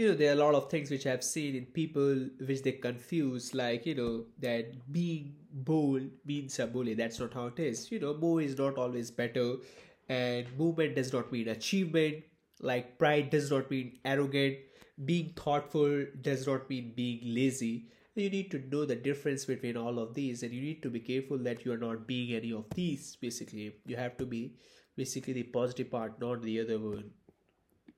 you know there are a lot of things which i've seen in people which they confuse like you know that being bold means a bully. That's not how it is. You know more is not always better and movement does not mean achievement. Like pride does not mean arrogant. Being thoughtful does not mean being lazy. You need to know the difference between all of these and you need to be careful that you are not being any of these basically. You have to be basically the positive part not the other one.